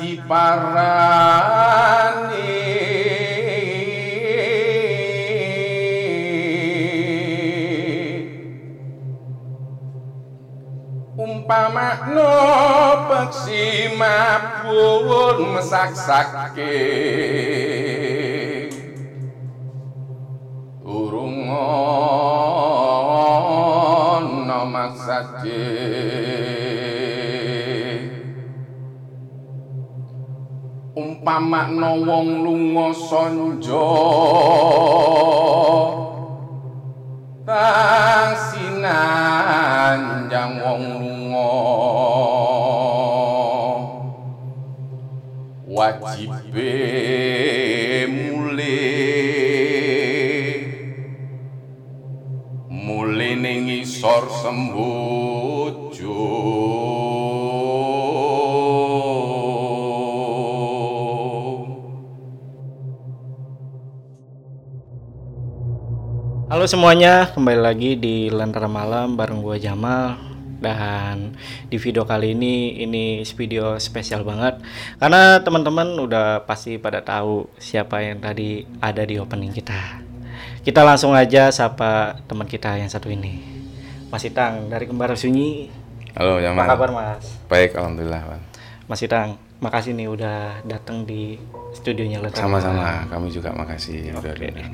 diparani. Umpama no peksi mabun mesak-sake urung ana maksade umpama no wong lunga sonjo. Tang sinanjang wong lunga. Wajibe semuanya, kembali lagi di Lentera Malam bareng gua Jamal dan di video kali ini ini video spesial banget karena teman-teman udah pasti pada tahu siapa yang tadi ada di opening kita. Kita langsung aja sapa teman kita yang satu ini. Mas Itang dari Kembar Sunyi. Halo Apa Jamal kabar Mas? baik alhamdulillah Bang. Mas Itang, makasih nih udah datang di studionya Lentera sama-sama kami juga makasih udah diundang.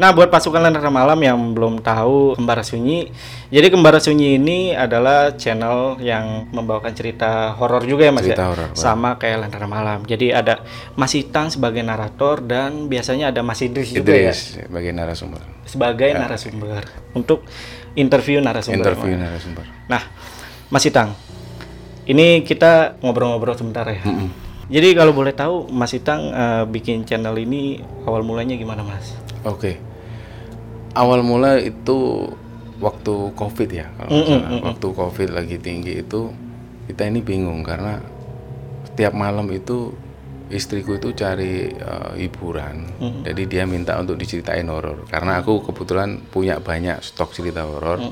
Nah, buat pasukan Lentera Malam yang belum tahu Kembara Sunyi, jadi Kembara Sunyi ini adalah channel yang membawakan cerita horor juga ya Mas Cerita ya? horor, Pak. Sama kayak Lentera Malam. Jadi ada Mas Itang sebagai narator dan biasanya ada Mas Idris, juga ya Idris sebagai narasumber sebagai narasumber untuk interview narasumber. interview narasumber Nah, Mas Itang, ini kita ngobrol-ngobrol sebentar ya. Jadi kalau boleh tahu Mas Itang eh, bikin channel ini awal mulanya gimana Mas? oke awal mula itu waktu covid ya kalau nggak salah. waktu covid lagi tinggi itu kita ini bingung karena setiap malam itu istriku itu cari eh, hiburan. Jadi dia minta untuk diceritain horor. Karena aku kebetulan punya banyak stok cerita horor.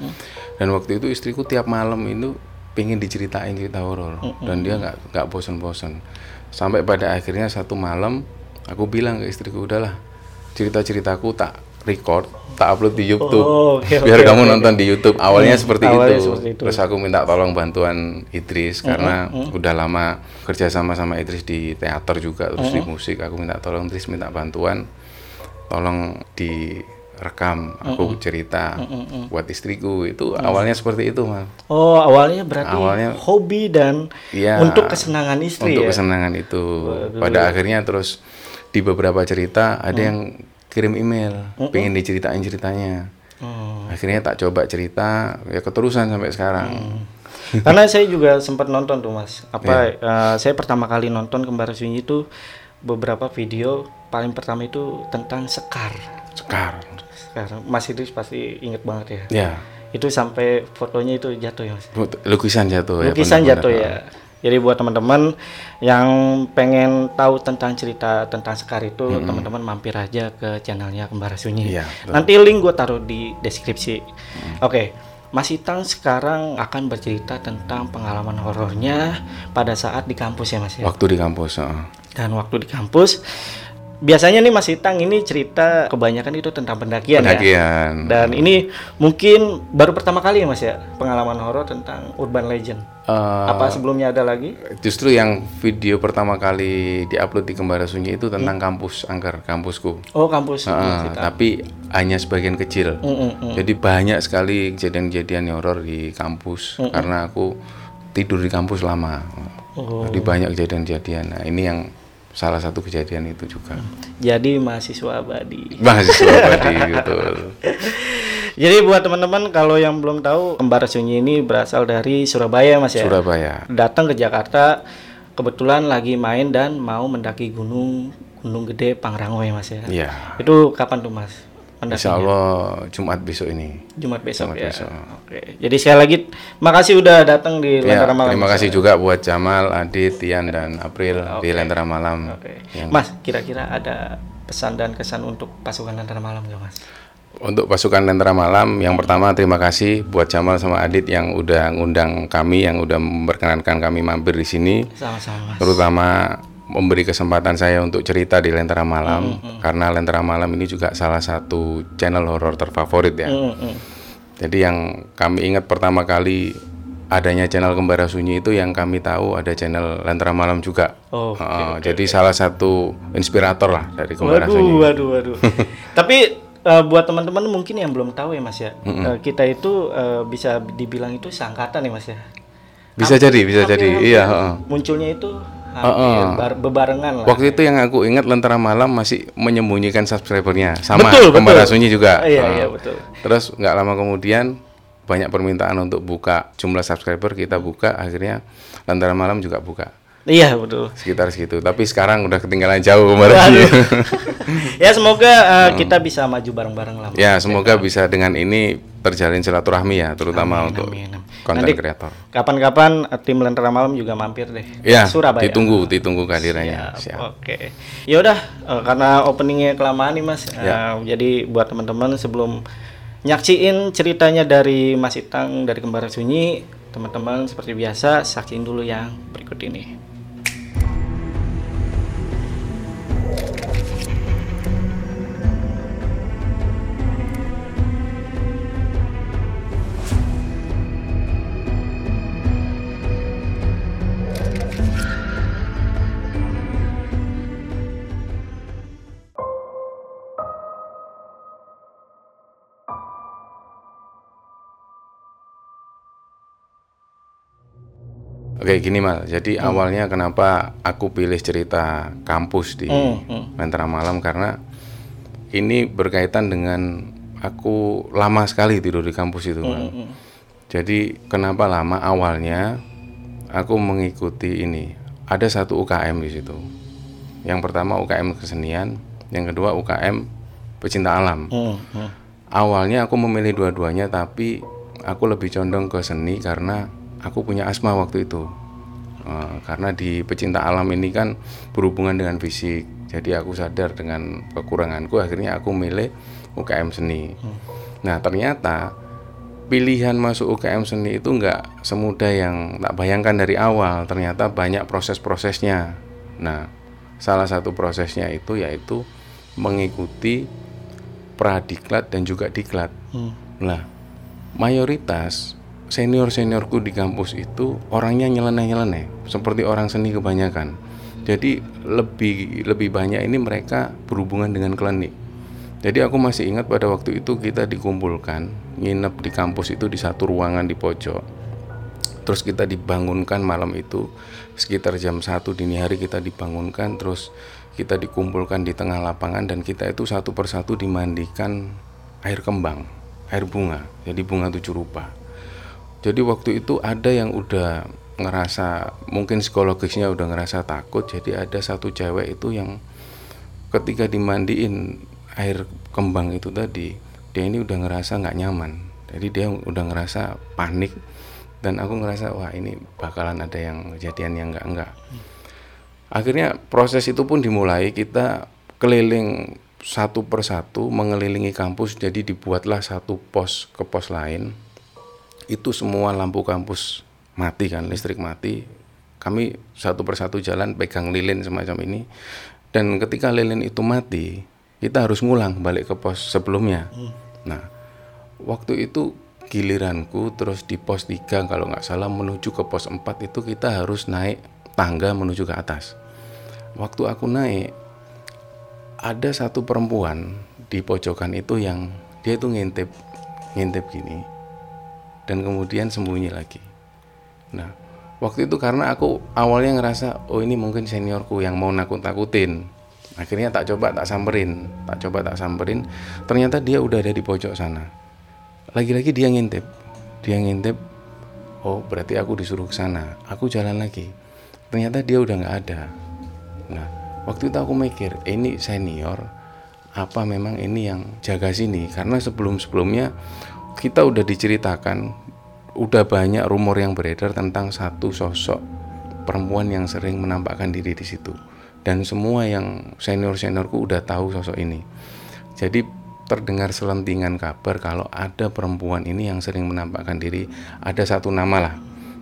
Dan waktu itu istriku tiap malam itu pengen diceritain cerita horor. Dan dia nggak nggak bosan-bosan sampai pada akhirnya satu malam aku bilang ke istriku udahlah cerita-ceritaku tak record tak upload di YouTube. Oh, oke, biar oke, kamu oke. nonton di YouTube. Awalnya seperti awalnya itu. seperti itu. terus aku minta tolong bantuan Idris karena udah lama kerja sama sama Idris di teater juga terus di musik. Aku minta tolong Idris minta bantuan. Tolong direkam aku cerita buat istriku. Itu awalnya seperti itu mal Oh, awalnya berarti Awalnya- hobi dan Iya. untuk kesenangan istri untuk ya. kesenangan itu. Pada akhirnya terus di beberapa cerita ada yang kirim email pengen diceritain ceritanya Hmm. akhirnya tak coba cerita ya keterusan sampai sekarang Karena saya juga sempat nonton tuh Mas. Apa Iya. eh, saya pertama kali nonton Kembar Sunyi itu beberapa video paling pertama itu tentang sekar. sekar Sekar. Mas Idris pasti inget banget ya. ya Itu sampai fotonya itu jatuh ya Mas. lukisan jatuh ya Lukisan benar-benar. jatuh ya. Jadi buat teman-teman yang pengen tahu tentang cerita tentang Sekar itu, teman-teman mampir aja ke channelnya Kembara Sunyi. Iya, betul. Nanti link gue taruh di deskripsi. Oke, Mas Itang sekarang akan bercerita tentang pengalaman horornya pada saat di kampus ya Mas ya. waktu di kampus heeh. Dan waktu di kampus, biasanya nih Mas Itang ini cerita kebanyakan itu tentang pendakian, ya. pendakian Dan ini mungkin baru pertama kali ya Mas ya pengalaman horor tentang urban legend. Eh, Apa sebelumnya ada lagi? justru yang video pertama kali diupload di Kembara Sunyi itu tentang Hmm. kampus angker kampusku Oh kampus. Heeh, tapi hanya sebagian kecil Mm, mm, mm. jadi banyak sekali kejadian-kejadian horor di kampus karena aku tidur di kampus lama Oh. jadi banyak kejadian-kejadian nah ini yang salah satu kejadian itu juga Jadi mahasiswa abadi. mahasiswa abadi betul Jadi buat teman-teman kalau yang belum tahu, Kembar Sunyi ini berasal dari Surabaya Mas ya. Surabaya. Datang ke Jakarta kebetulan lagi main dan mau mendaki gunung Gunung Gede Pangrango ya Mas ya. Iya. Itu kapan tuh Mas? Insya Allah Jumat besok ini. Jumat besok Jumat ya. besok. Oke. Jadi sekali lagi makasih udah datang di Ya, Lentera Malam. terima kasih juga buat Jamal, Adit, Tian, dan April di Lentera Malam. Oke. Yang- Mas, kira-kira ada pesan dan kesan untuk pasukan Lentera Malam nggak Mas? Untuk pasukan Lentera Malam, yang pertama terima kasih buat Jamal sama Adit yang udah ngundang kami, yang udah memperkenankan kami mampir di sini. Sama-sama Mas. terutama memberi kesempatan saya untuk cerita di Lentera Malam karena Lentera Malam ini juga salah satu channel horor terfavorit ya. Mm, mm. Jadi yang kami ingat pertama kali adanya channel Kembara Sunyi itu yang kami tahu ada channel Lentera Malam juga. Oh, Heeh, jadi salah satu inspirator lah dari Kembara Sunyi. Waduh, waduh, waduh. Tapi eh, buat teman-teman mungkin yang belum tahu ya Mas ya, eh, kita itu eh, bisa dibilang itu seangkatan ya Mas ya. Bisa jadi, bisa jadi. Iya, heeh. Munculnya itu hampir bar- bebarengan lah. Waktu itu yang aku ingat Lentera Malam masih menyembunyikan subscribernya sama Betul, Kembara betul. Sunyi juga. Iya, Heeh. iya betul. Terus nggak lama kemudian banyak permintaan untuk buka jumlah subscriber kita buka akhirnya Lentera Malam juga buka Iya betul. sekitar segitu. Tapi sekarang udah ketinggalan jauh kemarin. ya semoga eh, kita bisa maju bareng-bareng lah. Ya semoga bisa dengan ini terjalin silaturahmi ya terutama untuk amin, amin. konten kreator. Kapan-kapan eh, tim Lentera Malam juga mampir deh. Ya Surabaya. ditunggu ditunggu kehadirannya. Siap, Siap. Oke. Ya udah eh, karena openingnya kelamaan nih Mas. Ya. jadi buat teman-teman sebelum nyaksiin ceritanya dari Mas Itang dari Kembara Sunyi, teman-teman seperti biasa saksiin dulu yang berikut ini. Oke gini mal, jadi Hmm. awalnya kenapa aku pilih cerita kampus di Hmm, hmm. Lentera Malam karena ini berkaitan dengan aku lama sekali tidur di kampus itu Mal. Hmm, Jadi kenapa lama awalnya aku mengikuti ini ada satu UKM di situ. Yang pertama UKM kesenian, yang kedua UKM pecinta alam. Hmm, hmm. Awalnya aku memilih dua-duanya tapi aku lebih condong ke seni karena aku punya asma waktu itu. Eh, karena di pecinta alam ini kan berhubungan dengan fisik. Jadi aku sadar dengan kekuranganku akhirnya aku milih UKM seni. Nah, ternyata pilihan masuk UKM seni itu nggak semudah yang tak bayangkan dari awal. Ternyata banyak proses-prosesnya. Nah, salah satu prosesnya itu yaitu mengikuti pradiklat dan juga diklat. Hmm. Nah, mayoritas senior seniorku di kampus itu orangnya nyeleneh-nyeleneh, seperti orang seni kebanyakan. Jadi lebih lebih banyak ini mereka berhubungan dengan klinik. Jadi aku masih ingat pada waktu itu kita dikumpulkan, nginep di kampus itu di satu ruangan di pojok. Terus kita dibangunkan malam itu sekitar jam 1 dini hari kita dibangunkan terus kita dikumpulkan di tengah lapangan dan kita itu satu persatu dimandikan air kembang, air bunga. Jadi bunga tujuh rupa. Jadi waktu itu ada yang udah ngerasa mungkin psikologisnya udah ngerasa takut. Jadi ada satu cewek itu yang ketika dimandiin air kembang itu tadi dia ini udah ngerasa nggak nyaman. Jadi dia udah ngerasa panik dan aku ngerasa wah ini bakalan ada yang kejadian yang enggak enggak. Akhirnya proses itu pun dimulai kita keliling satu persatu mengelilingi kampus jadi dibuatlah satu pos ke pos lain itu semua lampu kampus mati kan listrik mati. Kami satu persatu jalan pegang lilin semacam ini. Dan ketika lilin itu mati kita harus ngulang balik ke pos sebelumnya. Nah waktu itu giliranku terus di pos 3 kalau nggak salah menuju ke pos 4 itu kita harus naik tangga menuju ke atas. Waktu aku naik ada satu perempuan di pojokan itu yang dia itu ngintip ngintip gini dan kemudian sembunyi lagi. Nah waktu itu karena aku awalnya ngerasa oh ini mungkin seniorku yang mau nakut-nakutin. Akhirnya tak coba tak samperin. Tak coba tak samperin. Ternyata dia udah ada di pojok sana. Lagi-lagi dia ngintip. Dia ngintip oh berarti aku disuruh ke sana. Aku jalan lagi. Ternyata dia udah nggak ada. Nah waktu itu aku mikir eh, ini senior apa memang ini yang jaga sini? Karena sebelum-sebelumnya kita udah diceritakan udah banyak rumor yang beredar tentang satu sosok perempuan yang sering menampakkan diri di situ. Dan semua yang senior-seniorku udah tahu sosok ini. Jadi terdengar selentingan kabar kalau ada perempuan ini yang sering menampakkan diri. Ada satu nama lah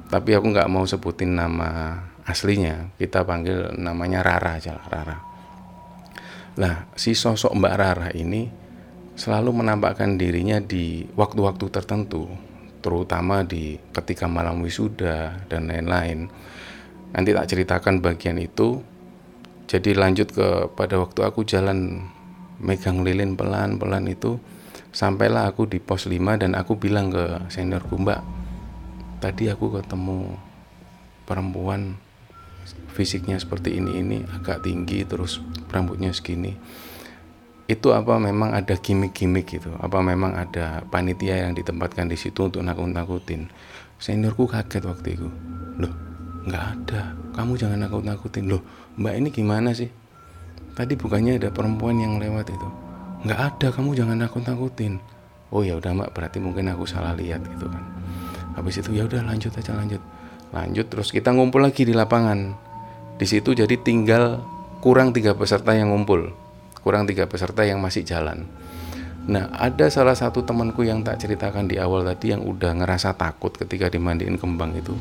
tapi aku nggak mau sebutin nama aslinya. Kita panggil namanya Rara aja lah Rara. Nah si sosok Mbak Rara ini selalu menampakkan dirinya di waktu-waktu tertentu terutama di ketika malam wisuda dan lain-lain. Nanti tak ceritakan bagian itu. Jadi lanjut ke pada waktu aku jalan megang lilin pelan-pelan itu sampailah aku di pos 5 dan aku bilang ke senior mbak tadi aku ketemu perempuan fisiknya seperti ini ini agak tinggi terus rambutnya segini itu apa memang ada gimmick-gimmick gitu? Apa memang ada panitia yang ditempatkan di situ untuk nakut-nakutin? Seniorku kaget waktu itu. Loh nggak ada. Kamu jangan nakut-nakutin. Loh mbak ini gimana sih? Tadi bukannya ada perempuan yang lewat itu? Nggak ada kamu jangan takut takutin oh ya udah mbak berarti mungkin aku salah lihat gitu kan. Habis itu ya udah lanjut aja lanjut. Lanjut terus kita ngumpul lagi di lapangan. Di situ jadi tinggal kurang tiga peserta yang ngumpul kurang tiga peserta yang masih jalan Nah, ada salah satu temanku yang tak ceritakan di awal tadi yang udah ngerasa takut ketika dimandiin kembang itu.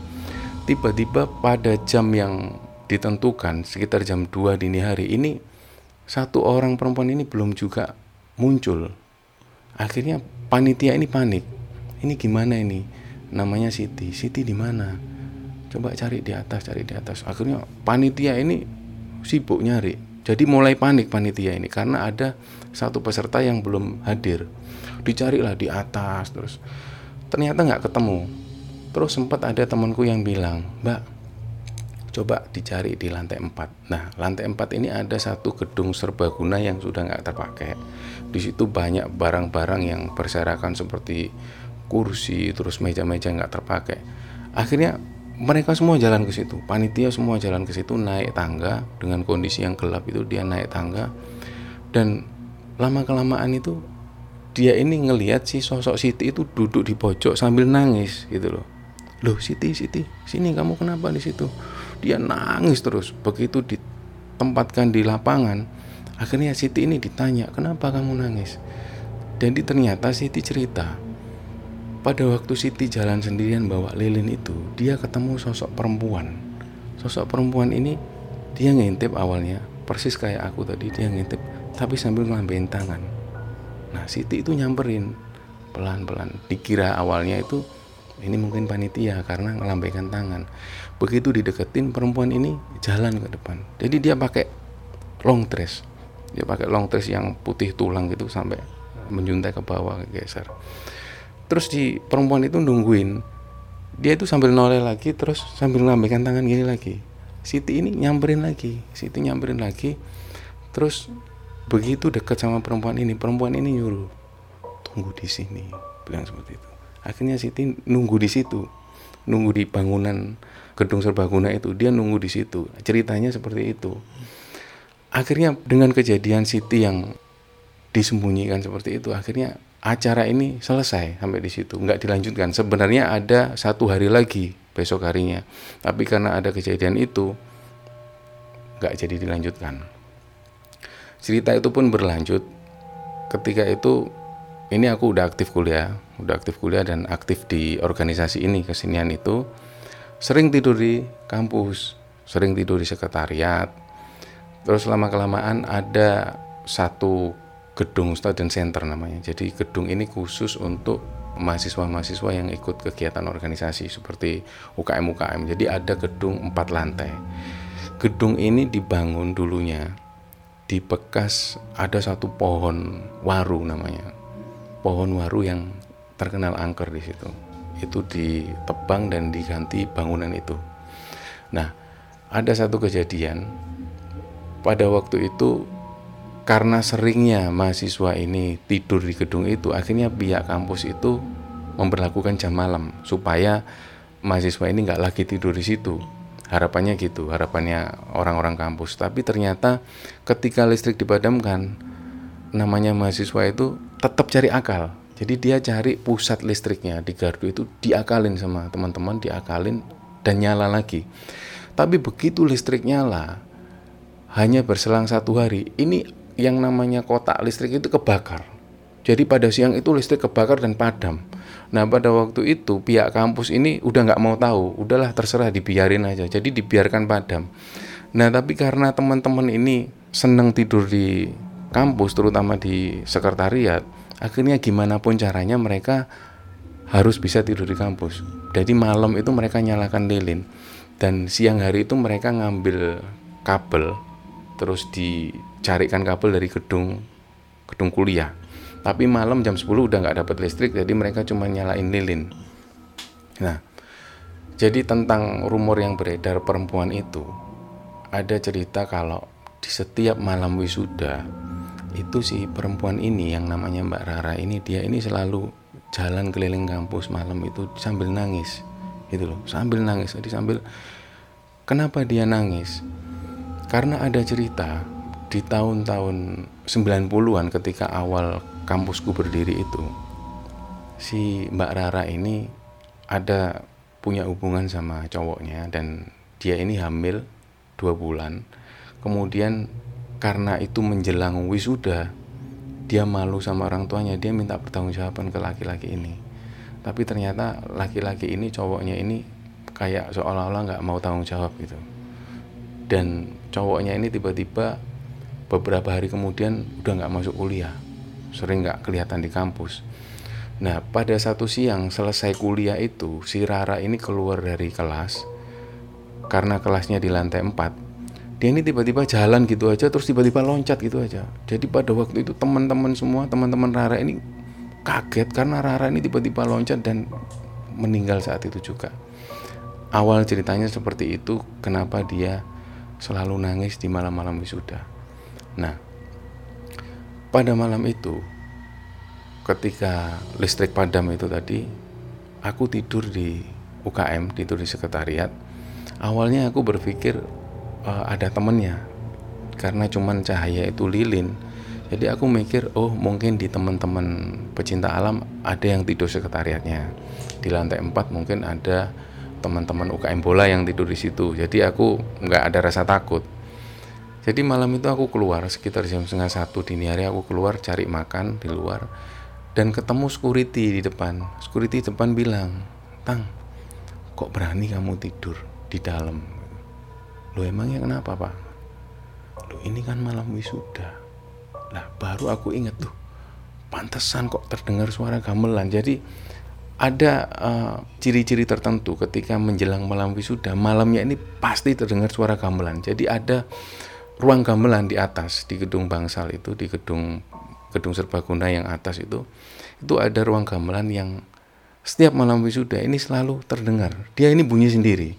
Tiba-tiba pada jam yang ditentukan sekitar jam 2 dini hari ini satu orang perempuan ini belum juga muncul. Akhirnya panitia ini panik. Ini gimana ini? Namanya Siti. Siti di mana? Coba cari di atas, cari di atas. Akhirnya panitia ini sibuk nyari. Jadi mulai panik panitia ini karena ada satu peserta yang belum hadir. Dicarilah di atas terus. Ternyata nggak ketemu. Terus sempat ada temanku yang bilang, "Mbak, coba dicari di lantai 4. Nah, lantai 4 ini ada satu gedung serbaguna yang sudah nggak terpakai. Di situ banyak barang-barang yang berserakan seperti kursi, terus meja-meja nggak terpakai. Akhirnya mereka semua jalan ke situ, panitia semua jalan ke situ naik tangga. Dengan kondisi yang gelap itu dia naik tangga. Dan lama kelamaan itu dia ini ngelihat si sosok Siti itu duduk di pojok sambil nangis gitu loh. Loh Siti, Siti, sini kamu kenapa di situ? dia nangis terus. Begitu ditempatkan di lapangan akhirnya Siti ini ditanya kenapa kamu nangis? Jadi ternyata Siti cerita pada waktu Siti jalan sendirian bawa lilin itu dia ketemu sosok perempuan. Sosok perempuan ini dia ngintip awalnya persis kayak aku tadi dia ngintip tapi sambil ngelambain tangan. Nah Siti itu nyamperin. Pelan-pelan. Dikira awalnya itu ini mungkin panitia karena ngelambaikan tangan. Begitu dideketin perempuan ini jalan ke depan. Jadi dia pakai long dress. Dia pakai long dress yang putih tulang gitu sampai menjuntai ke bawah geser terus di perempuan itu nungguin. Dia itu sambil noleh lagi terus sambil ngelambaikan tangan gini lagi. Siti ini nyamperin lagi Siti nyamperin lagi. Terus begitu dekat sama perempuan ini perempuan ini nyuruh tunggu di sini bilang seperti itu. Akhirnya Siti nunggu di situ nunggu di bangunan gedung serbaguna itu. Dia nunggu di situ. Ceritanya seperti itu. Akhirnya dengan kejadian Siti yang disembunyikan seperti itu akhirnya acara ini selesai sampai di situ. Nggak dilanjutkan. Sebenarnya ada satu hari lagi besok harinya. Tapi karena ada kejadian itu nggak jadi dilanjutkan. Cerita itu pun berlanjut. Ketika itu ini aku udah aktif kuliah, udah aktif kuliah dan aktif di organisasi ini kesenian itu. Sering tidur di kampus, sering tidur di sekretariat. Terus lama kelamaan ada satu gedung student center namanya. Jadi gedung ini khusus untuk mahasiswa-mahasiswa yang ikut kegiatan organisasi seperti UKM-UKM. Jadi ada gedung empat lantai. Gedung ini dibangun dulunya di bekas ada satu pohon waru namanya pohon waru yang terkenal angker di situ. Itu ditebang dan diganti bangunan itu. Nah, ada satu kejadian pada waktu itu karena seringnya mahasiswa ini tidur di gedung itu akhirnya pihak kampus itu memperlakukan jam malam supaya mahasiswa ini nggak lagi tidur di situ. Harapannya gitu harapannya orang-orang kampus. Tapi ternyata ketika listrik dipadamkan namanya mahasiswa itu tetap cari akal. Jadi dia cari pusat listriknya di gardu itu diakalin sama teman-teman diakalin dan nyala lagi. Tapi begitu listrik nyala hanya berselang satu hari ini yang namanya kotak listrik itu kebakar jadi pada siang itu listrik kebakar dan padam Nah pada waktu itu pihak kampus ini udah nggak mau tahu, udahlah terserah dibiarin aja. Jadi dibiarkan padam. Nah tapi karena teman-teman ini seneng tidur di kampus, terutama di sekretariat, akhirnya gimana pun caranya mereka harus bisa tidur di kampus. Jadi malam itu mereka nyalakan lilin dan siang hari itu mereka ngambil kabel terus dicarikan kabel dari gedung gedung kuliah. Tapi malam jam 10 udah nggak dapat listrik jadi mereka cuma nyalain lilin. Nah jadi tentang rumor yang beredar perempuan itu ada cerita kalau di setiap malam wisuda itu si perempuan ini yang namanya Mbak Rara ini dia ini selalu jalan keliling kampus malam itu sambil nangis gitu loh. Sambil nangis jadi sambil kenapa dia nangis karena ada cerita di tahun-tahun 90-an ketika awal kampusku berdiri itu si Mbak Rara ini ada punya hubungan sama cowoknya dan dia ini hamil dua bulan. Kemudian karena itu menjelang wisuda dia malu sama orang tuanya dia minta pertanggungjawaban ke laki-laki ini. Tapi ternyata laki-laki ini cowoknya ini kayak seolah-olah nggak mau tanggung jawab gitu dan cowoknya ini tiba-tiba beberapa hari kemudian udah nggak masuk kuliah sering nggak kelihatan di kampus. Nah, pada satu siang selesai kuliah itu, si Rara ini keluar dari kelas karena kelasnya di lantai 4. Dia ini tiba-tiba jalan gitu aja terus tiba-tiba loncat gitu aja. Jadi pada waktu itu teman-teman semua, teman-teman Rara ini kaget karena Rara ini tiba-tiba loncat dan meninggal saat itu juga. Awal ceritanya seperti itu, kenapa dia selalu nangis di malam-malam wisuda. Nah, pada malam itu ketika listrik padam itu tadi aku tidur di UKM tidur di sekretariat. Awalnya aku berpikir uh, ada temennya karena cuman cahaya itu lilin. Jadi aku mikir oh mungkin di teman-teman pecinta alam ada yang tidur sekretariatnya. Di lantai 4 mungkin ada teman-teman UKM bola yang tidur di situ jadi aku nggak ada rasa takut jadi malam itu aku keluar sekitar jam setengah satu dini hari aku keluar cari makan di luar dan ketemu security di depan. Security depan bilang, Tang, kok berani kamu tidur di dalam? Lo emangnya kenapa pak? Lo ini kan malam wisuda. Lah baru aku inget tuh, pantesan kok terdengar suara gamelan. Jadi ada uh, ciri-ciri uh, tertentu ketika menjelang malam wisuda. Malamnya ini pasti terdengar suara gamelan. Jadi ada ruang gamelan di atas di gedung Bangsal itu di gedung gedung serbaguna yang atas itu. Itu ada ruang gamelan yang setiap malam wisuda ini selalu terdengar. Dia ini bunyi sendiri.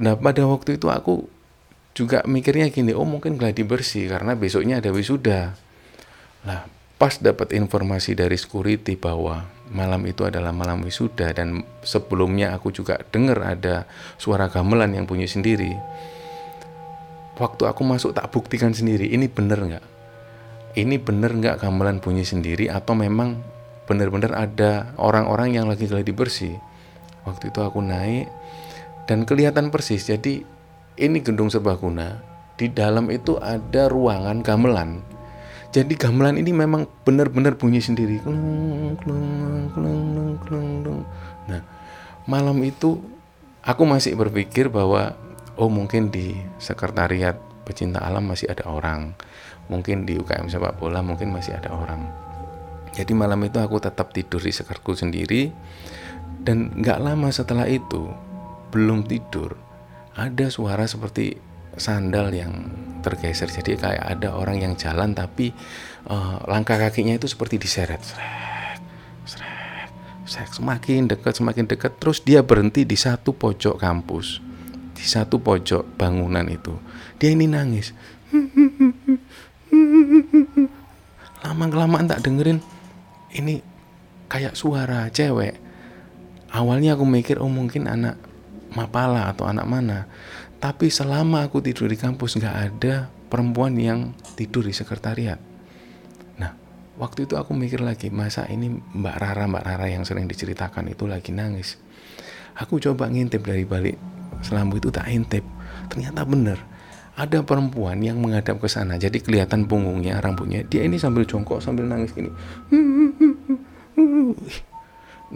Nah pada waktu itu aku juga mikirnya gini oh mungkin gladi bersih karena besoknya ada wisuda. Lah pas dapat informasi dari security bahwa malam itu adalah malam wisuda dan sebelumnya aku juga dengar ada suara gamelan yang bunyi sendiri. Waktu aku masuk tak buktikan sendiri ini bener nggak? Ini bener nggak gamelan bunyi sendiri? Atau memang bener-bener ada orang-orang yang lagi gladi bersih? Waktu itu aku naik dan kelihatan persis. Jadi ini gedung serbaguna di dalam itu ada ruangan gamelan jadi gamelan ini memang benar-benar bunyi sendiri. Nah malam itu aku masih berpikir bahwa oh mungkin di sekretariat pecinta alam masih ada orang. Mungkin di UKM sepak bola mungkin masih ada orang. Jadi malam itu aku tetap tidur di sekarku sendiri. Dan nggak lama setelah itu belum tidur ada suara seperti sandal yang tergeser. Jadi kayak ada orang yang jalan tapi uh, langkah kakinya itu seperti diseret. Seret, seret, seret. semakin dekat semakin dekat. Terus dia berhenti di satu pojok kampus. Di satu pojok bangunan itu. Dia ini nangis. Lama kelamaan tak dengerin. Ini kayak suara cewek. Awalnya aku mikir oh mungkin anak mapala atau anak mana tapi selama aku tidur di kampus nggak ada perempuan yang tidur di sekretariat. Nah waktu itu aku mikir lagi masa ini Mbak Rara Mbak Rara yang sering diceritakan itu lagi nangis. Aku coba ngintip dari balik selambu itu tak intip. Ternyata bener ada perempuan yang menghadap ke sana. Jadi kelihatan punggungnya rambutnya. Dia ini sambil jongkok sambil nangis gini.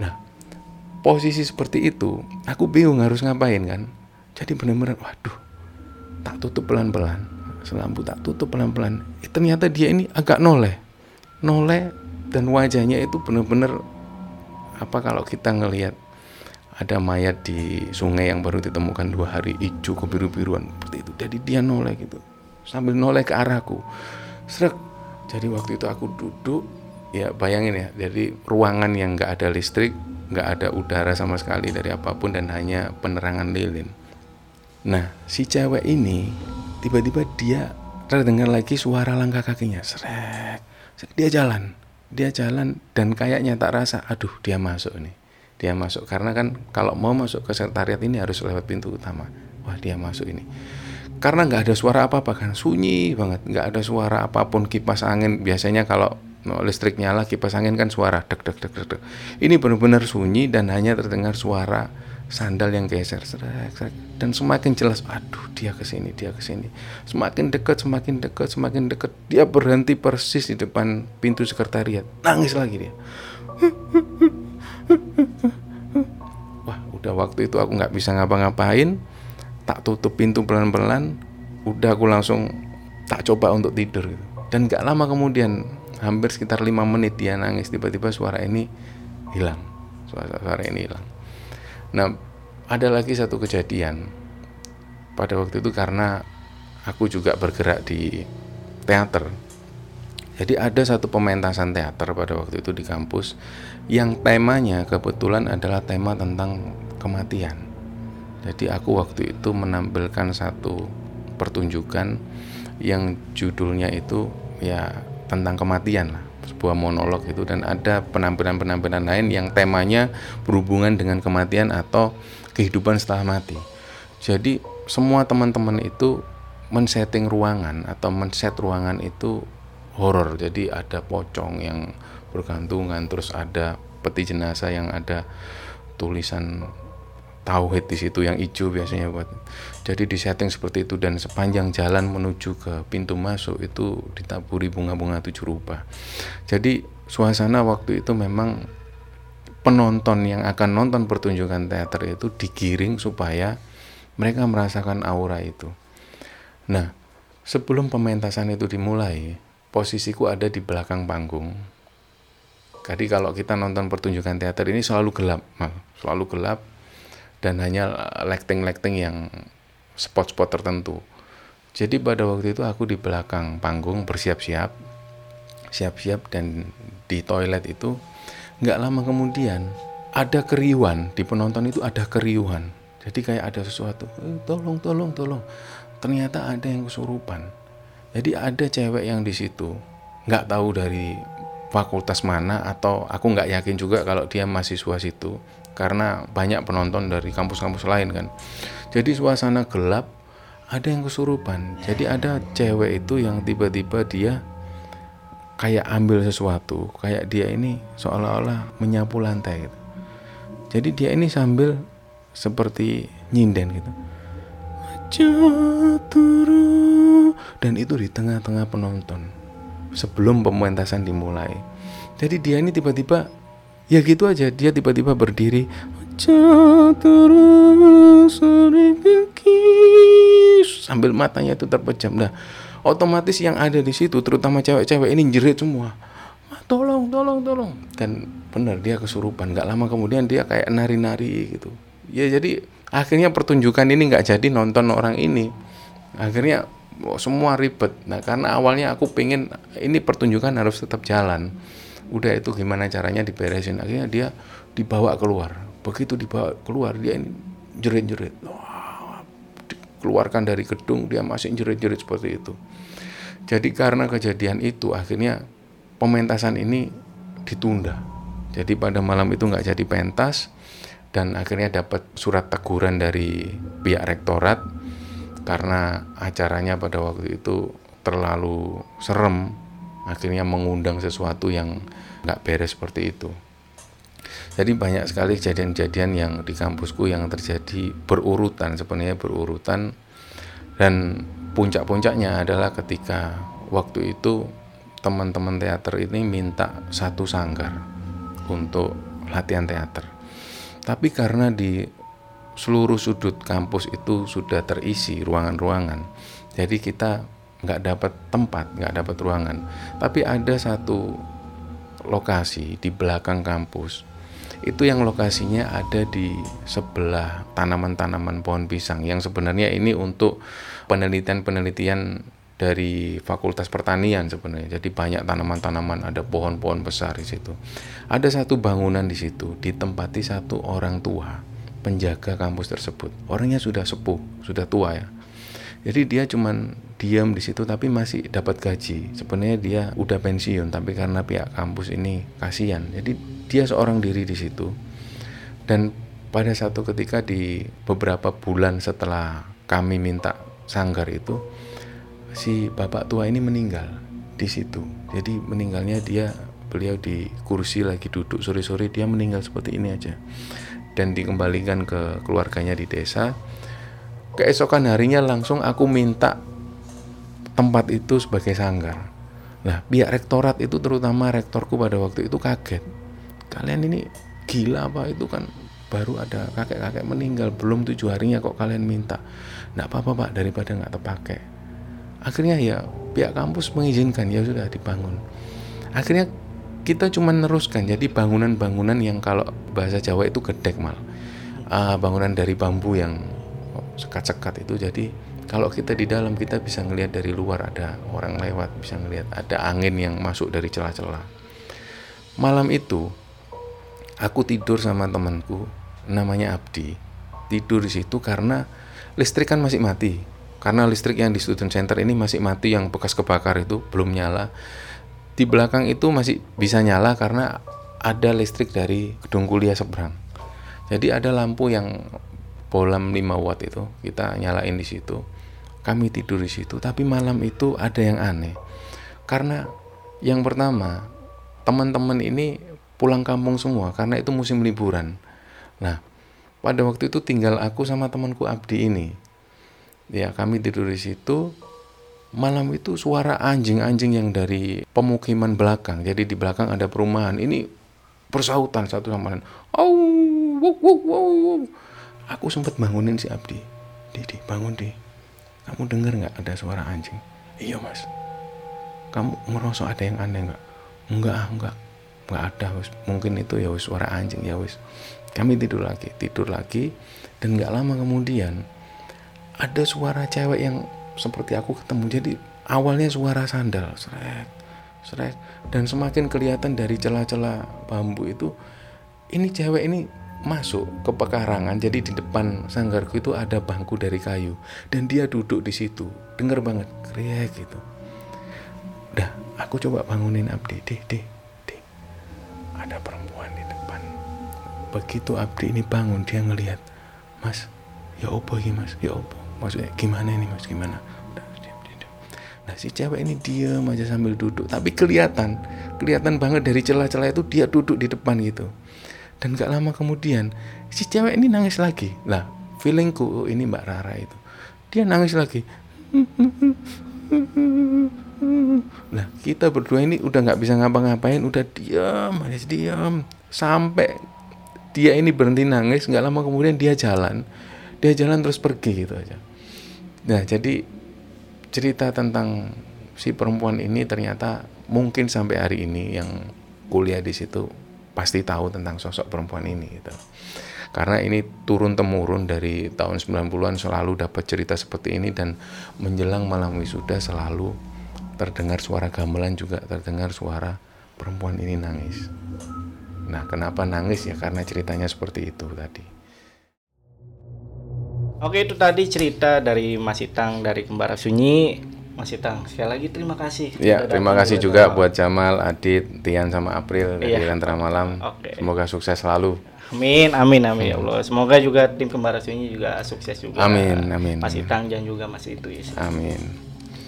Nah posisi seperti itu aku bingung harus ngapain kan jadi benar-benar waduh tak tutup pelan-pelan selambu tak tutup pelan-pelan. Eh, ternyata dia ini agak noleh. Noleh dan wajahnya itu benar-benar apa kalau kita ngelihat ada mayat di sungai yang baru ditemukan dua hari hijau kebiru-biruan seperti itu. Jadi dia noleh gitu. Sambil noleh ke arahku. Srek. jadi waktu itu aku duduk ya bayangin ya jadi ruangan yang nggak ada listrik nggak ada udara sama sekali dari apa pun dan hanya penerangan lilin nah si cewek ini tiba-tiba dia terdengar lagi suara langkah kakinya. Srek. dia jalan. Dia jalan dan kayaknya tak rasa aduh dia masuk nih dia masuk. Karena kan kalau mau masuk ke sekretariat ini harus lewat pintu utama. Wah dia masuk ini. Karena nggak ada suara apa apa kan. Sunyi banget. Nggak ada suara apa pun. Kipas angin. Biasanya kalau listrik nyala kipas angin kan suara. Dek dek dek, dek. ini benar-benar sunyi dan hanya terdengar suara sandal yang geser dan semakin jelas aduh dia ke sini dia ke sini semakin dekat semakin dekat semakin dekat dia berhenti persis di depan pintu sekretariat nangis lagi dia Wah, udah waktu itu aku nggak bisa ngapa-ngapain. Tak tutup pintu pelan-pelan. Udah aku langsung tak coba untuk tidur gitu. Dan gak lama kemudian, hampir sekitar lima menit dia nangis. Tiba-tiba suara ini hilang. Suara, suara ini hilang. Nah, ada lagi satu kejadian. Pada waktu itu karena aku juga bergerak di teater jadi ada satu pementasan teater pada waktu itu di kampus yang temanya kebetulan adalah tema tentang kematian. Jadi aku waktu itu menampilkan satu pertunjukan yang judulnya itu ya tentang kematian lah sebuah monolog itu dan ada penampilan-penampilan lain yang temanya berhubungan dengan kematian atau kehidupan setelah mati. Jadi semua teman-teman itu men-setting ruangan atau men-set ruangan itu horor. Jadi ada pocong yang bergantungan terus ada peti jenazah yang ada tulisan tauhid di situ yang hijau biasanya buat jadi di setting seperti itu dan sepanjang jalan menuju ke pintu masuk itu ditaburi bunga-bunga tujuh rupa. Jadi suasana waktu itu memang penonton yang akan nonton pertunjukan teater itu digiring supaya mereka merasakan aura itu. Nah sebelum pementasan itu dimulai posisiku ada di belakang panggung. Jadi kalau kita nonton pertunjukan teater ini selalu gelap, selalu gelap dan hanya lighting-lighting yang spot-spot tertentu. Jadi pada waktu itu aku di belakang panggung bersiap-siap, siap-siap dan di toilet itu nggak lama kemudian ada keriuhan di penonton itu ada keriuhan. Jadi kayak ada sesuatu, eh, tolong, tolong, tolong. Ternyata ada yang kesurupan jadi ada cewek yang di situ nggak tahu dari fakultas mana atau aku nggak yakin juga kalau dia mahasiswa situ karena banyak penonton dari kampus-kampus lain kan. Jadi suasana gelap ada yang kesurupan. Jadi ada cewek itu yang tiba-tiba dia kayak ambil sesuatu, kayak dia ini seolah-olah menyapu lantai gitu. Jadi dia ini sambil seperti nyinden gitu jatuh dan itu di tengah-tengah penonton sebelum pementasan dimulai jadi dia ini tiba-tiba ya gitu aja dia tiba-tiba berdiri. Sambil matanya itu terpejam. Nah otomatis yang ada di situ terutama cewek-cewek ini jerit semua. Tolong tolong tolong. Dan benar dia kesurupan. Nggak lama kemudian dia kayak nari-nari gitu. Ya jadi akhirnya pertunjukan ini nggak jadi nonton orang ini. Akhirnya oh, semua ribet. Nah karena awalnya aku pengen ini pertunjukan harus tetap jalan udah itu gimana caranya diberesin. Akhirnya dia dibawa keluar. Begitu dibawa keluar dia ini jerit-jerit. Keluarkan dari gedung dia masih jerit-jerit seperti itu. Jadi karena kejadian itu akhirnya pementasan ini ditunda. Jadi pada malam itu nggak jadi pentas dan akhirnya dapat surat teguran dari pihak rektorat karena acaranya pada waktu itu terlalu serem akhirnya mengundang sesuatu yang nggak beres seperti itu. Jadi banyak sekali kejadian-kejadian yang di kampusku yang terjadi berurutan sebenarnya berurutan. Dan puncak-puncaknya adalah ketika waktu itu teman-teman teater ini minta satu sanggar untuk latihan teater. Tapi karena di seluruh sudut kampus itu sudah terisi ruangan-ruangan jadi kita nggak dapat tempat nggak dapat ruangan tapi ada satu lokasi di belakang kampus itu yang lokasinya ada di sebelah tanaman-tanaman pohon pisang yang sebenarnya ini untuk penelitian-penelitian dari Fakultas Pertanian sebenarnya. Jadi banyak tanaman-tanaman, ada pohon-pohon besar di situ. Ada satu bangunan di situ ditempati satu orang tua penjaga kampus tersebut. Orangnya sudah sepuh, sudah tua ya. Jadi dia cuman diam di situ tapi masih dapat gaji. Sebenarnya dia udah pensiun tapi karena pihak kampus ini kasihan. Jadi dia seorang diri di situ. Dan pada satu ketika di beberapa bulan setelah kami minta sanggar itu si bapak tua ini meninggal di situ. Jadi meninggalnya dia beliau di kursi lagi duduk sore-sore dia meninggal seperti ini aja dan dikembalikan ke keluarganya di desa keesokan harinya langsung aku minta tempat itu sebagai sanggar. Nah, pihak rektorat itu terutama rektorku pada waktu itu kaget. Kalian ini gila apa itu kan baru ada kakek-kakek meninggal belum tujuh harinya kok kalian minta. Nggak apa-apa pak daripada nggak terpakai. Akhirnya ya pihak kampus mengizinkan ya sudah dibangun. Akhirnya kita cuma neruskan jadi bangunan-bangunan yang kalau bahasa Jawa itu gedek mal. Uh, bangunan dari bambu yang sekat-sekat itu jadi kalau kita di dalam kita bisa ngelihat dari luar ada orang lewat bisa ngelihat ada angin yang masuk dari celah-celah. Malam itu aku tidur sama temanku namanya Abdi. Tidur di situ karena listrik kan masih mati. Karena listrik yang di student center ini masih mati yang bekas kebakar itu belum nyala. Di belakang itu masih bisa nyala karena ada listrik dari gedung kuliah seberang. Jadi ada lampu yang bolam 5 watt itu kita nyalain di situ kami tidur di situ tapi malam itu ada yang aneh. Karena yang pertama teman-teman ini pulang kampung semua karena itu musim liburan. Nah pada waktu itu tinggal aku sama temanku Abdi ini. Ya kami tidur di situ. Malam itu suara anjing-anjing yang dari pemukiman belakang. Jadi di belakang ada perumahan. Ini bersautan satu sama lain. Oh wow, wow, wow aku sempat bangunin si Abdi. Didi bangun di kamu dengar nggak ada suara anjing? Iya mas. Kamu ngerosok ada yang aneh nggak? Enggak enggak nggak ada wis. Mungkin itu ya wis suara anjing ya wis. Kami tidur lagi tidur lagi dan nggak lama kemudian ada suara cewek yang seperti aku ketemu. Jadi awalnya suara sandal seret seret dan semakin kelihatan dari celah-celah bambu itu ini cewek ini masuk ke pekarangan jadi di depan sanggarku itu ada bangku dari kayu. Dan dia duduk di situ. Dengar banget. Kriek gitu. Dah aku coba bangunin Abdi. Deh deh deh ada perempuan di depan. Begitu Abdi ini bangun dia ngelihat mas ya opo ini mas? Ya opo? Maksudnya gimana ini mas? Gimana? Nah si cewek ini diam aja sambil duduk. Tapi kelihatan Kelihatan banget dari celah-celah itu dia duduk di depan gitu dan gak lama kemudian si cewek ini nangis lagi. Lah feelingku oh, ini mbak Rara itu. Dia nangis lagi. Nah kita berdua ini udah nggak bisa ngapa-ngapain udah diam aja diam sampai dia ini berhenti nangis nggak lama kemudian dia jalan. Dia jalan terus pergi gitu aja. Nah jadi cerita tentang si perempuan ini ternyata mungkin sampai hari ini yang kuliah di situ pasti tahu tentang sosok perempuan ini gitu. Karena ini turun temurun dari tahun 90-an selalu dapat cerita seperti ini dan menjelang malam wisuda selalu terdengar suara gamelan juga terdengar suara perempuan ini nangis. Nah, kenapa nangis ya karena ceritanya seperti itu tadi. Oke, itu tadi cerita dari Mas Itang dari Kembara Sunyi Mas Itang. Sekali lagi terima kasih. Ya, terima kasih juga buat Jamal, Adit, Tian sama April dari Iya. Lentera Malam. Oke. Semoga sukses selalu. Amin, amin, amin ya Allah. Semoga juga tim kembar Sunyi juga sukses juga. Amin, amin. Mas Itang dan juga Mas Idris. Amin.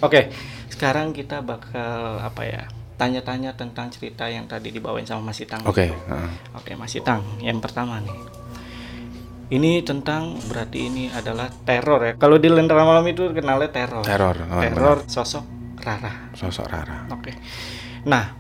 Oke, sekarang kita bakal apa ya? Tanya-tanya tentang cerita yang tadi dibawain sama Mas Itang. Oke, heeh. Oke, Mas Itang, yang pertama nih. Ini tentang berarti ini adalah teror ya. Kalau di Lentera Malam itu kenalnya teror. teror. oh, Teror sosok Rara. benar. Sosok Rara. Oke. Nah,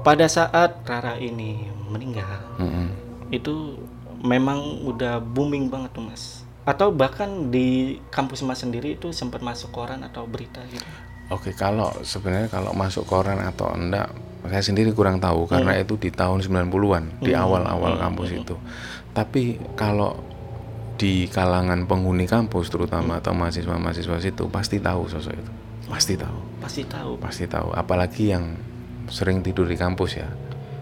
pada saat Rara ini meninggal, Mm-mm. itu memang udah booming banget tuh Mas. Atau bahkan di kampus Mas sendiri itu sempat masuk koran atau berita gitu. Oke, kalau sebenarnya kalau masuk koran atau enggak, saya sendiri kurang tahu karena itu di tahun 90-an, di awal-awal kampus itu. Tapi kalau di kalangan penghuni kampus terutama atau mahasiswa-mahasiswa situ pasti tahu sosok itu. Pasti tahu. Pasti tahu. Pasti tahu, apalagi yang sering tidur di kampus ya.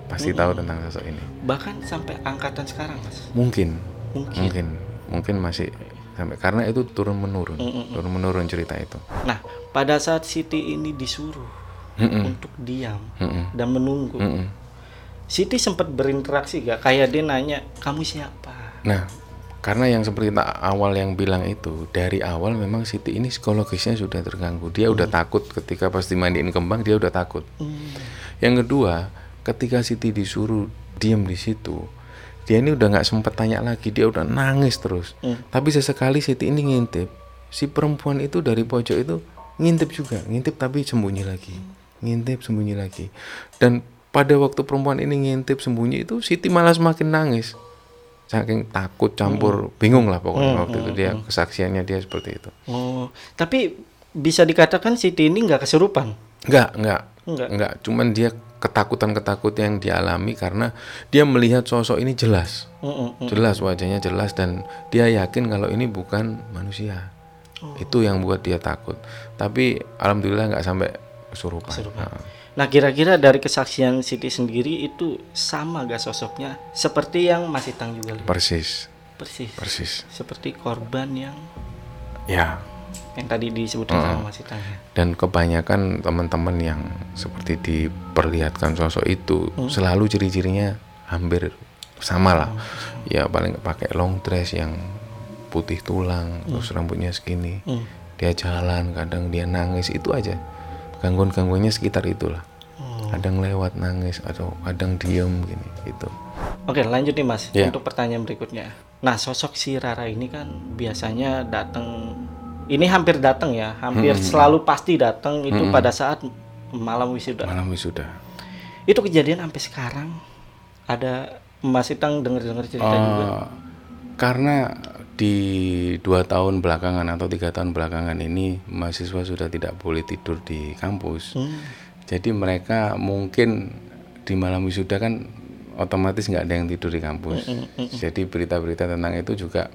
Pasti tahu tentang sosok ini. Bahkan sampai angkatan sekarang, Mas. Mungkin, Mungkin. mungkin, mungkin masih sampai karena itu turun menurun, turun menurun cerita itu. Nah, pada saat Siti ini disuruh Mm-mm. untuk diam Mm-mm. dan menunggu, Mm-mm. Siti sempat berinteraksi gak? Kayak dia nanya, kamu siapa? Nah, karena yang seperti tak awal yang bilang itu, dari awal memang Siti ini psikologisnya sudah terganggu. Dia udah takut ketika pas dimandiin kembang, dia udah takut. Hmm, Yang kedua, ketika Siti disuruh diem di situ, dia ini udah nggak sempet tanya lagi, dia udah nangis terus. Hmm. Tapi sesekali Siti ini ngintip, si perempuan itu dari pojok itu ngintip juga, ngintip tapi sembunyi lagi, ngintip sembunyi lagi. Dan pada waktu perempuan ini ngintip sembunyi itu, Siti malah semakin nangis, saking takut campur, bingung lah pokoknya waktu itu dia kesaksiannya dia seperti itu. Oh, tapi bisa dikatakan Siti ini nggak kesurupan? Enggak, enggak. Enggak. Enggak, cuman dia ketakutan-ketakutan yang dialami karena dia melihat sosok ini jelas. Mm-mm. Jelas wajahnya jelas dan dia yakin kalau ini bukan manusia. Itu yang buat dia takut. Tapi alhamdulillah nggak sampai kesurupan. Nah, Nah, kira-kira dari kesaksian Siti sendiri itu sama gak sosoknya? Seperti yang Mas Itang juga lihat? persis, Persis. persis. Seperti korban yang Ya, yang tadi disebutkan sama Mas Itang ya. dan kebanyakan teman-teman yang seperti diperlihatkan sosok itu selalu ciri-cirinya hampir sama lah ya paling pakai long dress yang putih tulang terus rambutnya segini Hmm. dia jalan kadang dia nangis itu aja gangguan-gangguannya sekitar itulah kadang lewat nangis atau kadang diem gini gitu Oke, lanjut nih Mas Ya. untuk pertanyaan berikutnya. Nah, sosok si Rara ini kan biasanya datang ini hampir datang ya, hampir selalu pasti datang itu pada saat malam wisuda. malam wisuda Itu kejadian sampai sekarang ada Mas Itang dengar-dengar cerita juga. Eh, karena di dua tahun belakangan atau tiga tahun belakangan ini mahasiswa sudah tidak boleh tidur di kampus. Hmm. jadi mereka mungkin di malam wisuda kan otomatis nggak ada yang tidur di kampus. Jadi berita-berita tentang itu juga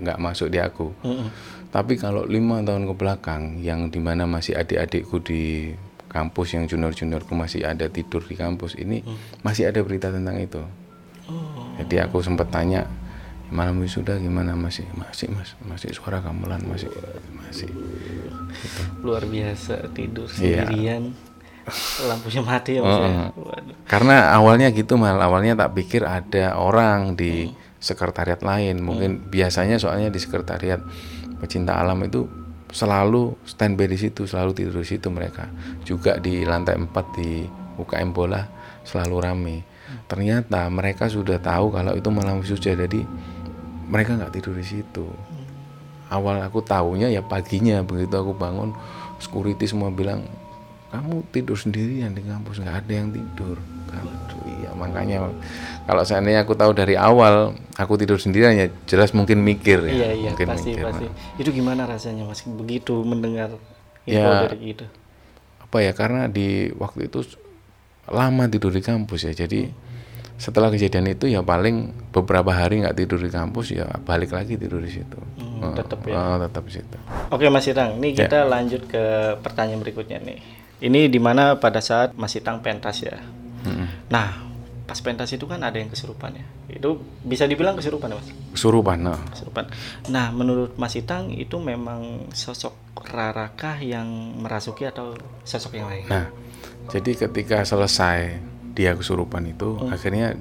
nggak masuk di aku. Mm-mm. tapi kalau lima tahun ke belakang yang di mana masih adik-adikku di kampus yang junior-juniorku masih ada tidur di kampus ini masih ada berita tentang itu. Jadi aku sempat tanya malam wisuda gimana? Masih masih mas masih suara gamelan masih masih. Luar biasa tidur Iya. sendirian. Lampunya mati ya Mas ya. Waduh. karena awalnya gitu mal. Awalnya tak pikir ada orang di sekretariat lain. Mungkin biasanya soalnya di sekretariat pecinta alam itu selalu standby di situ selalu tidur di situ mereka. Juga di lantai 4 di UKM bola selalu rame. Ternyata mereka sudah tahu kalau itu malam wisuda jadi mereka nggak tidur di situ awal aku tahunya ya paginya begitu aku bangun security semua bilang kamu tidur sendirian di kampus nggak ada yang tidur Aduh, iya makanya kalau seandainya aku tahu dari awal aku tidur sendirian ya jelas mungkin mikir ya Iya iya mungkin pasti mikir. pasti. Itu gimana rasanya Mas begitu mendengar info Ya. dari gitu? apa ya karena di waktu itu lama tidur di kampus ya jadi setelah kejadian itu ya paling beberapa hari nggak tidur di kampus ya balik lagi tidur di situ Hmm, Eh, tetap ya. eh, tetap di situ Oke Mas Itang, ini Ya. kita lanjut ke pertanyaan berikutnya nih. Ini di mana pada saat Mas Itang pentas ya. Mm-mm. Nah, pas pentas itu kan ada yang kesurupan ya. Itu bisa dibilang kesurupan ya mas? Kesurupan, nah. Kesurupan. Nah menurut Mas Itang itu memang sosok Rarakah yang merasuki atau sosok yang lain? Nah, jadi ketika selesai dia kesurupan itu, Hmm. akhirnya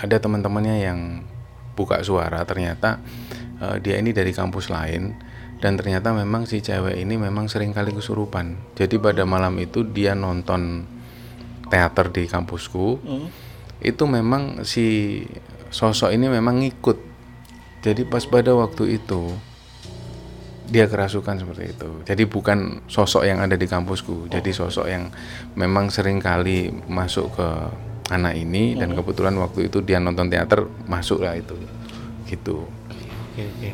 ada teman-temannya yang buka suara. Ternyata eh, dia ini dari kampus lain dan ternyata memang si cewek ini memang sering kali kesurupan. Jadi pada malam itu dia nonton teater di kampusku. Hmm. Itu memang si sosok ini memang ngikut. Jadi pas pada waktu itu dia kerasukan seperti itu. Jadi bukan sosok yang ada di kampusku. Jadi sosok yang memang sering kali masuk ke anak ini dan kebetulan waktu itu dia nonton teater masuk lah itu. Gitu. Oke oke.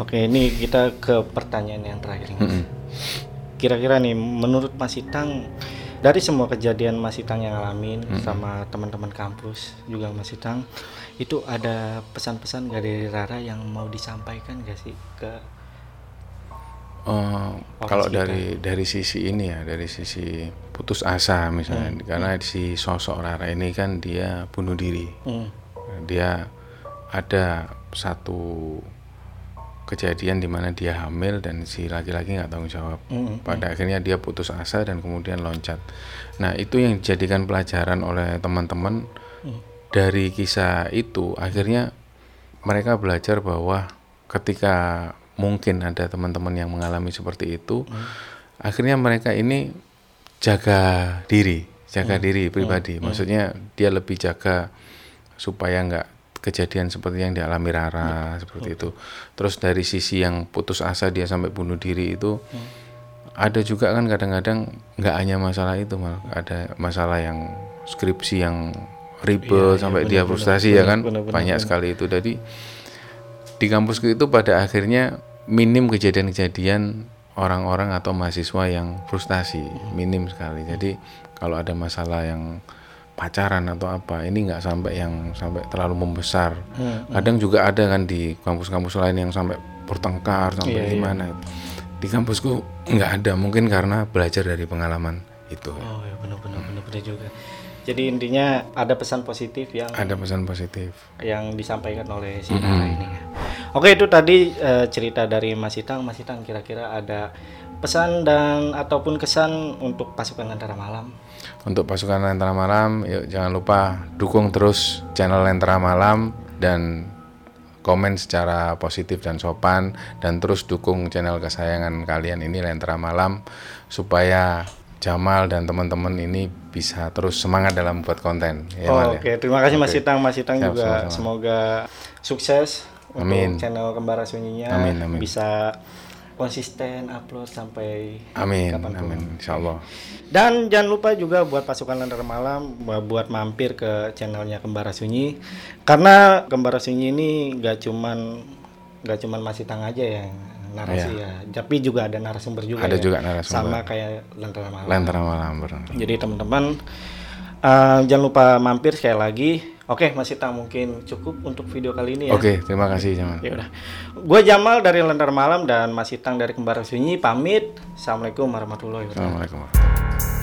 Oke ini kita ke pertanyaan yang terakhir. Mm-mm. Kira-kira nih menurut Mas Itang dari semua kejadian Mas Itang yang ngalamin sama teman-teman kampus juga Mas Itang itu ada pesan-pesan dari Rara yang mau disampaikan gak sih ke Eh, kalau dari dari sisi ini ya, dari sisi putus asa misalnya, karena si sosok Rara ini kan dia bunuh diri. Hmm. Dia ada satu kejadian di mana dia hamil dan si laki-laki nggak tanggung jawab. Mm, Pada akhirnya dia putus asa dan kemudian loncat. Nah itu yang dijadikan pelajaran oleh teman-teman dari kisah itu. Akhirnya mereka belajar bahwa ketika mungkin ada teman-teman yang mengalami seperti itu, akhirnya mereka ini jaga diri, jaga diri pribadi. Maksudnya dia lebih jaga supaya nggak kejadian seperti yang dialami Rara seperti itu. Terus dari sisi yang putus asa dia sampai bunuh diri itu ada juga kan kadang-kadang nggak hanya masalah itu malah ada masalah yang skripsi yang ribet sampai dia frustasi ya kan? benar, benar, banyak sekali itu. Jadi di kampusku itu pada akhirnya minim kejadian-kejadian orang-orang atau mahasiswa yang frustasi minim sekali. Jadi kalau ada masalah yang pacaran atau apa ini nggak sampai yang sampai terlalu membesar. Kadang juga ada kan di kampus-kampus lain yang sampai bertengkar sampai gimana. Di kampusku nggak ada mungkin karena belajar dari pengalaman itu. Oh ya benar-benar benar-benar juga. Jadi intinya ada pesan positif yang Ada pesan positif. yang disampaikan oleh si Rara ini. ya. Oke itu tadi eh, cerita dari Mas Itang. Mas Itang kira-kira ada pesan dan ataupun kesan untuk pasukan Lentera Malam. Untuk pasukan Lentera Malam, yuk jangan lupa dukung terus channel Lentera Malam dan komen secara positif dan sopan dan terus dukung channel kesayangan kalian ini Lentera Malam supaya Jamal dan teman-teman ini bisa terus semangat dalam buat konten. Ya, Oh? Oke, terima kasih Mas Oke. Itang. Mas Itang Siap, juga sama-sama. semoga sukses Amin. untuk channel Kembara Sunyinya Amin, amin. bisa konsisten upload sampai Amin, kapan pun. amin, insya Allah. Dan jangan lupa juga buat pasukan Lentera Malam bu- buat mampir ke channelnya Kembara Sunyi karena Kembara Sunyi ini gak cuman gak cuman Mas Itang aja yang narasi ya, tapi juga ada narasumber juga Iya. Ada ya. juga narasumber. sama kayak Lentera Malam. Lentera Malam benar. Jadi teman-teman eh, jangan lupa mampir sekali lagi. Oke, Mas Itang mungkin cukup untuk video kali ini ya. Oke, terima kasih Jamal. Ya udah. Gue Jamal dari Lentera Malam dan Mas Itang dari Kembara Sunyi pamit. Assalamualaikum warahmatullahi wabarakatuh. Assalamualaikum.